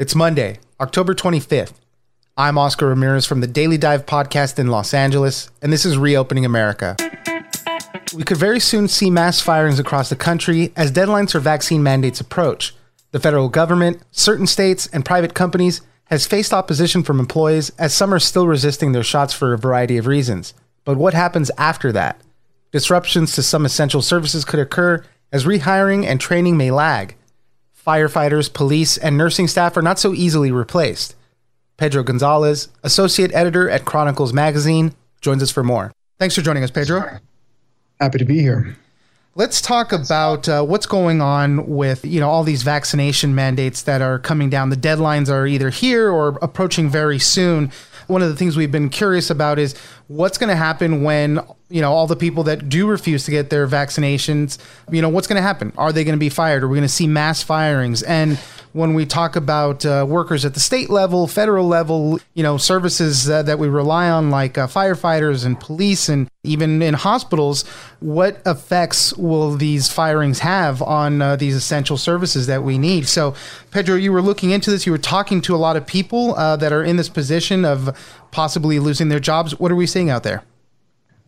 It's Monday, October 25th. I'm Oscar Ramirez from the Daily Dive podcast in Los Angeles, and this is Reopening America. We could very soon see mass firings across the country as deadlines for vaccine mandates approach. The federal government, certain states, and private companies has faced opposition from employees as some are still resisting their shots for a variety of reasons. But what happens after that? Disruptions to some essential services could occur as rehiring and training may lag firefighters, police, and nursing staff are not so easily replaced. Pedro Gonzalez, associate editor at Chronicles Magazine, joins us for more. Thanks for joining us, Pedro. Happy to be here. Let's talk about uh, what's going on with you know all these vaccination mandates that are coming down. The deadlines are either here or approaching very soon. One of the things we've been curious about is what's going to happen when you know all the people that do refuse to get their vaccinations. You know what's going to happen? Are they going to be fired? Are we going to see mass firings? And when we talk about uh, workers at the state level, federal level, you know, services uh, that we rely on, like uh, firefighters and police, and even in hospitals, what effects will these firings have on uh, these essential services that we need? So, Pedro, you were looking into this. You were talking to a lot of people uh, that are in this position of possibly losing their jobs. What are we seeing out there?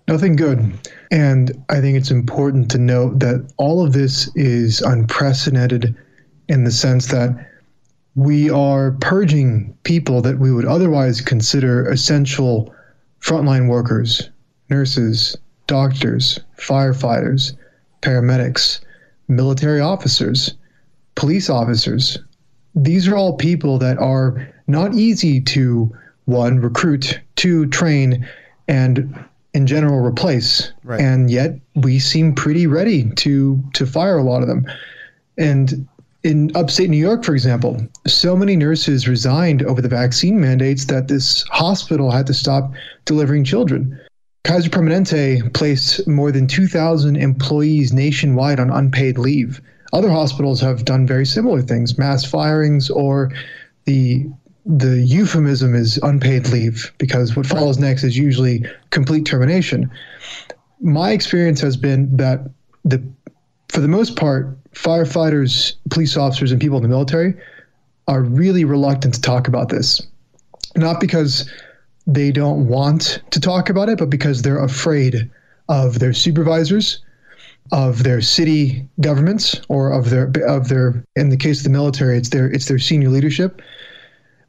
Nothing good. And I think it's important to note that all of this is unprecedented in the sense that we are purging people that we would otherwise consider essential frontline workers, nurses, doctors, firefighters, paramedics, military officers, police officers. These are all people that are not easy to one recruit, two train, and in general replace. Right. And yet we seem pretty ready to to fire a lot of them. And in upstate New York, for example, so many nurses resigned over the vaccine mandates that this hospital had to stop delivering children. Kaiser Permanente placed more than 2,000 employees nationwide on unpaid leave. Other hospitals have done very similar things, mass firings, or the the euphemism is unpaid leave because what follows next is usually complete termination. My experience has been that the for the most part, firefighters, police officers, and people in the military are really reluctant to talk about this. Not because they don't want to talk about it, but because they're afraid of their supervisors, of their city governments, or of their of their in the case of the military, it's their it's their senior leadership.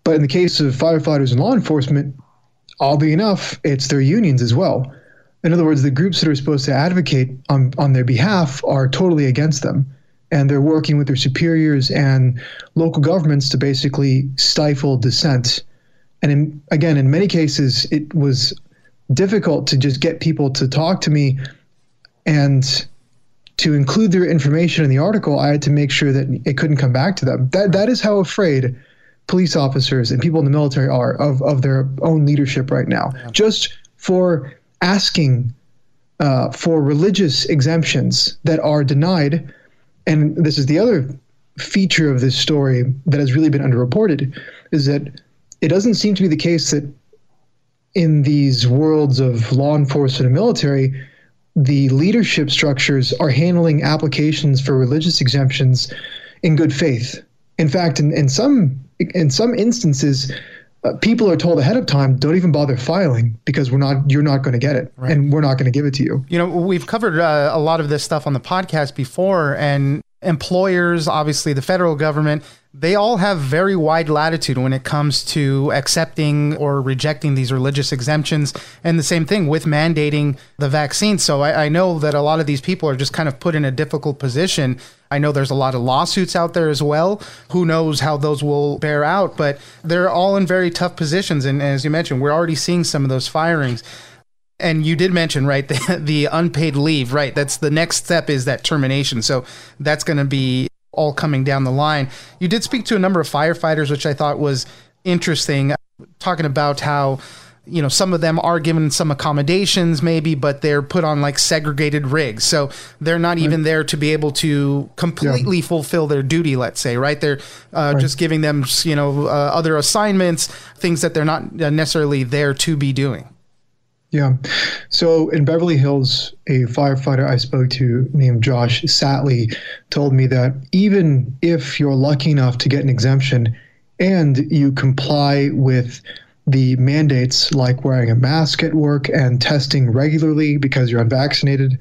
But in the case of firefighters and law enforcement, oddly enough, it's their unions as well. In other words, the groups that are supposed to advocate on, on their behalf are totally against them. And they're working with their superiors and local governments to basically stifle dissent. And in, again, in many cases, it was difficult to just get people to talk to me and to include their information in the article. I had to make sure that it couldn't come back to them. That, that is how afraid police officers and people in the military are of, of their own leadership right now. Yeah. Just for asking uh, for religious exemptions that are denied. And this is the other feature of this story that has really been underreported is that it doesn't seem to be the case that in these worlds of law enforcement and military, the leadership structures are handling applications for religious exemptions in good faith. In fact, in, in some in some instances, uh, people are told ahead of time, don't even bother filing because we're not, you're not going to get it, right. and we're not going to give it to you. You know, we've covered uh, a lot of this stuff on the podcast before, and employers, obviously the federal government, they all have very wide latitude when it comes to accepting or rejecting these religious exemptions. And the same thing with mandating the vaccine. So I, I, know that a lot of these people are just kind of put in a difficult position. I know there's a lot of lawsuits out there as well. Who knows how those will bear out, but they're all in very tough positions. And as you mentioned, we're already seeing some of those firings and you did mention right the, the unpaid leave right that's the next step is that termination so that's going to be all coming down the line you did speak to a number of firefighters which i thought was interesting talking about how you know some of them are given some accommodations maybe but they're put on like segregated rigs so they're not right. even there to be able to completely yeah. fulfill their duty let's say right they're uh, right. just giving them you know uh, other assignments things that they're not necessarily there to be doing yeah. So in Beverly Hills, a firefighter I spoke to named Josh Satley told me that even if you're lucky enough to get an exemption, and you comply with the mandates like wearing a mask at work and testing regularly because you're unvaccinated,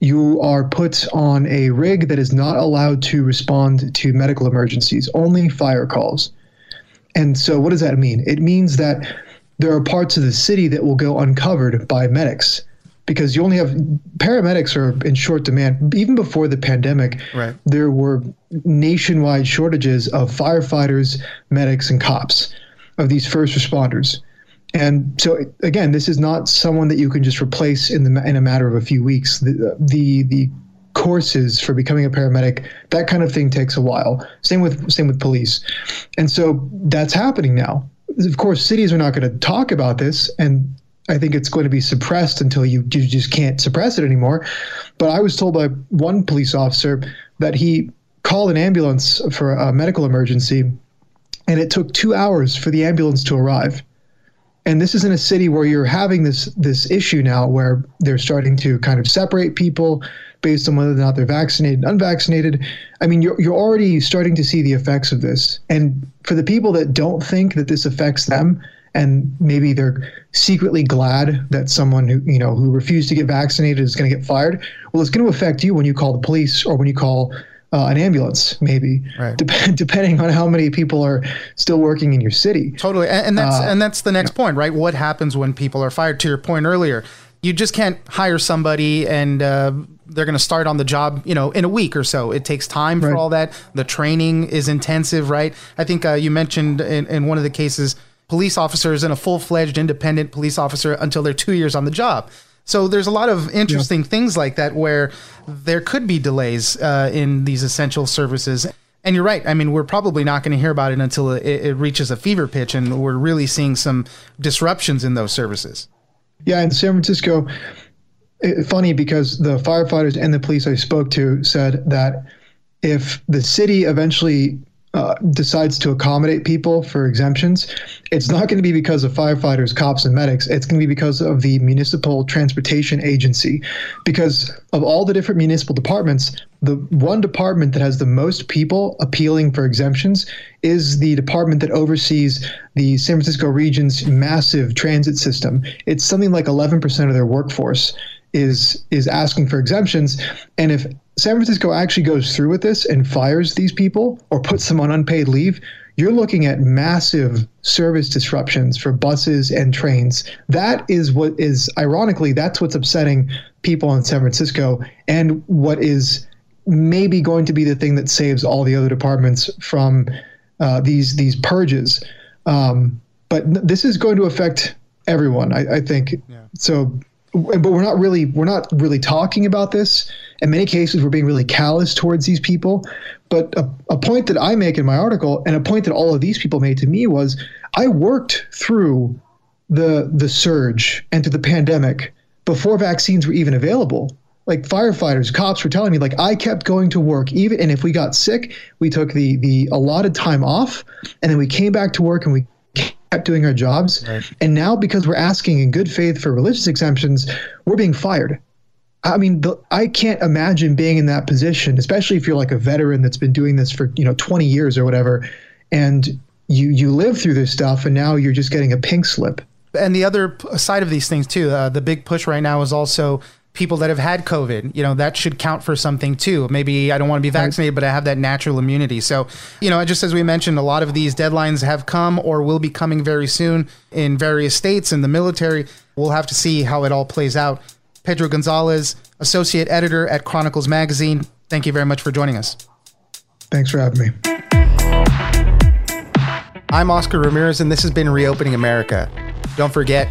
you are put on a rig that is not allowed to respond to medical emergencies, only fire calls. And so, what does that mean? It means that there are parts of the city that will go uncovered by medics because you only have paramedics are in short demand. Even before the pandemic, right. there were nationwide shortages of firefighters, medics, and cops of these first responders. And so again, this is not someone that you can just replace in the in a matter of a few weeks. The the, the courses for becoming a paramedic, that kind of thing takes a while. Same with same with police. And so that's happening now. Of course, cities are not going to talk about this and I think it's going to be suppressed until you, you just can't suppress it anymore. But I was told by one police officer that he called an ambulance for a medical emergency and it took two hours for the ambulance to arrive. And this is in a city where you're having this this issue now where they're starting to kind of separate people based on whether or not they're vaccinated unvaccinated. I mean, you're, you're already starting to see the effects of this. And for the people that don't think that this affects them, and maybe they're secretly glad that someone who you know who refused to get vaccinated is going to get fired. Well, it's going to affect you when you call the police or when you call uh, an ambulance, maybe, right. Dep- depending on how many people are still working in your city. Totally, and, and that's uh, and that's the next yeah. point, right? What happens when people are fired? To your point earlier, you just can't hire somebody and uh, they're going to start on the job, you know, in a week or so. It takes time for all that. The training is intensive, right? I think uh, you mentioned in, in one of the cases, police officers and a full fledged independent police officer until they're two years on the job. So there's a lot of interesting yeah. things like that where there could be delays uh, in these essential services. And you're right. I mean, we're probably not going to hear about it until it, it, reaches a fever pitch, and we're really seeing some disruptions in those services. Yeah, in San Francisco, funny because the firefighters and the police I spoke to said that if the city eventually uh, decides to accommodate people for exemptions, it's not going to be because of firefighters, cops, and medics. It's going to be because of the municipal transportation agency. Because of all the different municipal departments, the one department that has the most people appealing for exemptions is the department that oversees the San Francisco region's massive transit system. It's something like 11% of their workforce is is asking for exemptions and if San Francisco actually goes through with this and fires these people or puts them on unpaid leave, you're looking at massive service disruptions for buses and trains. That is what is ironically that's what's upsetting people in San Francisco and what is maybe going to be the thing that saves all the other departments from uh, these these purges. Um, but this is going to affect everyone, I, I think. Yeah. So but we're not really we're not really talking about this. In many cases, we're being really callous towards these people. But a, a point that I make in my article, and a point that all of these people made to me was, I worked through the the surge and to the pandemic before vaccines were even available. Like firefighters, cops were telling me, like I kept going to work even, and if we got sick, we took the the allotted time off, and then we came back to work and we kept doing our jobs. Right. And now, because we're asking in good faith for religious exemptions, we're being fired. I mean, the, I can't imagine being in that position, especially if you're like a veteran that's been doing this for you know 20 years or whatever, and you you live through this stuff, and now you're just getting a pink slip. And the other side of these things too, uh, the big push right now is also people that have had COVID, you know, that should count for something too. Maybe I don't want to be vaccinated, but I have that natural immunity. So, you know, just as we mentioned, a lot of these deadlines have come or will be coming very soon in various states in the military. We'll have to see how it all plays out. Pedro Gonzalez, associate editor at Chronicles Magazine. Thank you very much for joining us. Thanks for having me. I'm Oscar Ramirez, and this has been Reopening America. Don't forget